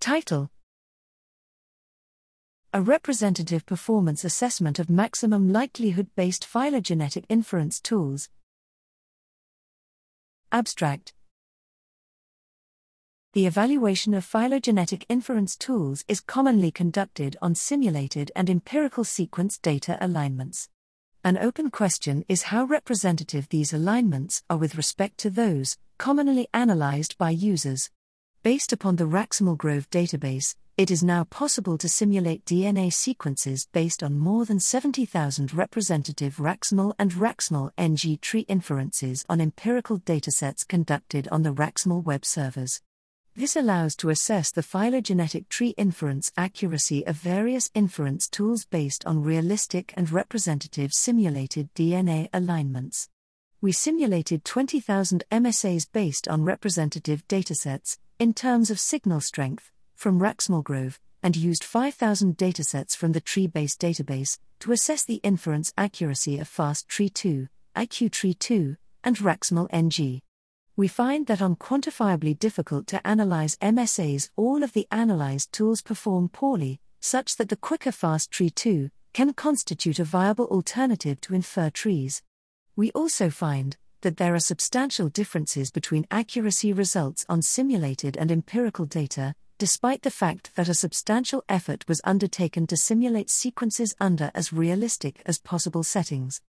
Title A representative performance assessment of maximum likelihood based phylogenetic inference tools. Abstract The evaluation of phylogenetic inference tools is commonly conducted on simulated and empirical sequence data alignments. An open question is how representative these alignments are with respect to those commonly analyzed by users. Based upon the RAxMLGrove database, it is now possible to simulate DNA sequences based on more than 70,000 representative RAxML and RAxML-NG tree inferences on empirical datasets conducted on the RAxML web servers. This allows to assess the phylogenetic tree inference accuracy of various inference tools based on realistic and representative simulated DNA alignments. We simulated 20,000 MSAs based on representative datasets, in terms of signal strength, from RAxMLGrove, and used 5,000 datasets from the TreeBASE database to assess the inference accuracy of FastTree2, IQ-TREE2, and RAxML-NG we find that on quantifiably difficult to analyze MSAs, all of the analyzed tools perform poorly, such that the quicker FastTree2 can constitute a viable alternative to infer trees. We also find that there are substantial differences between accuracy results on simulated and empirical data, despite the fact that a substantial effort was undertaken to simulate sequences under as realistic as possible settings.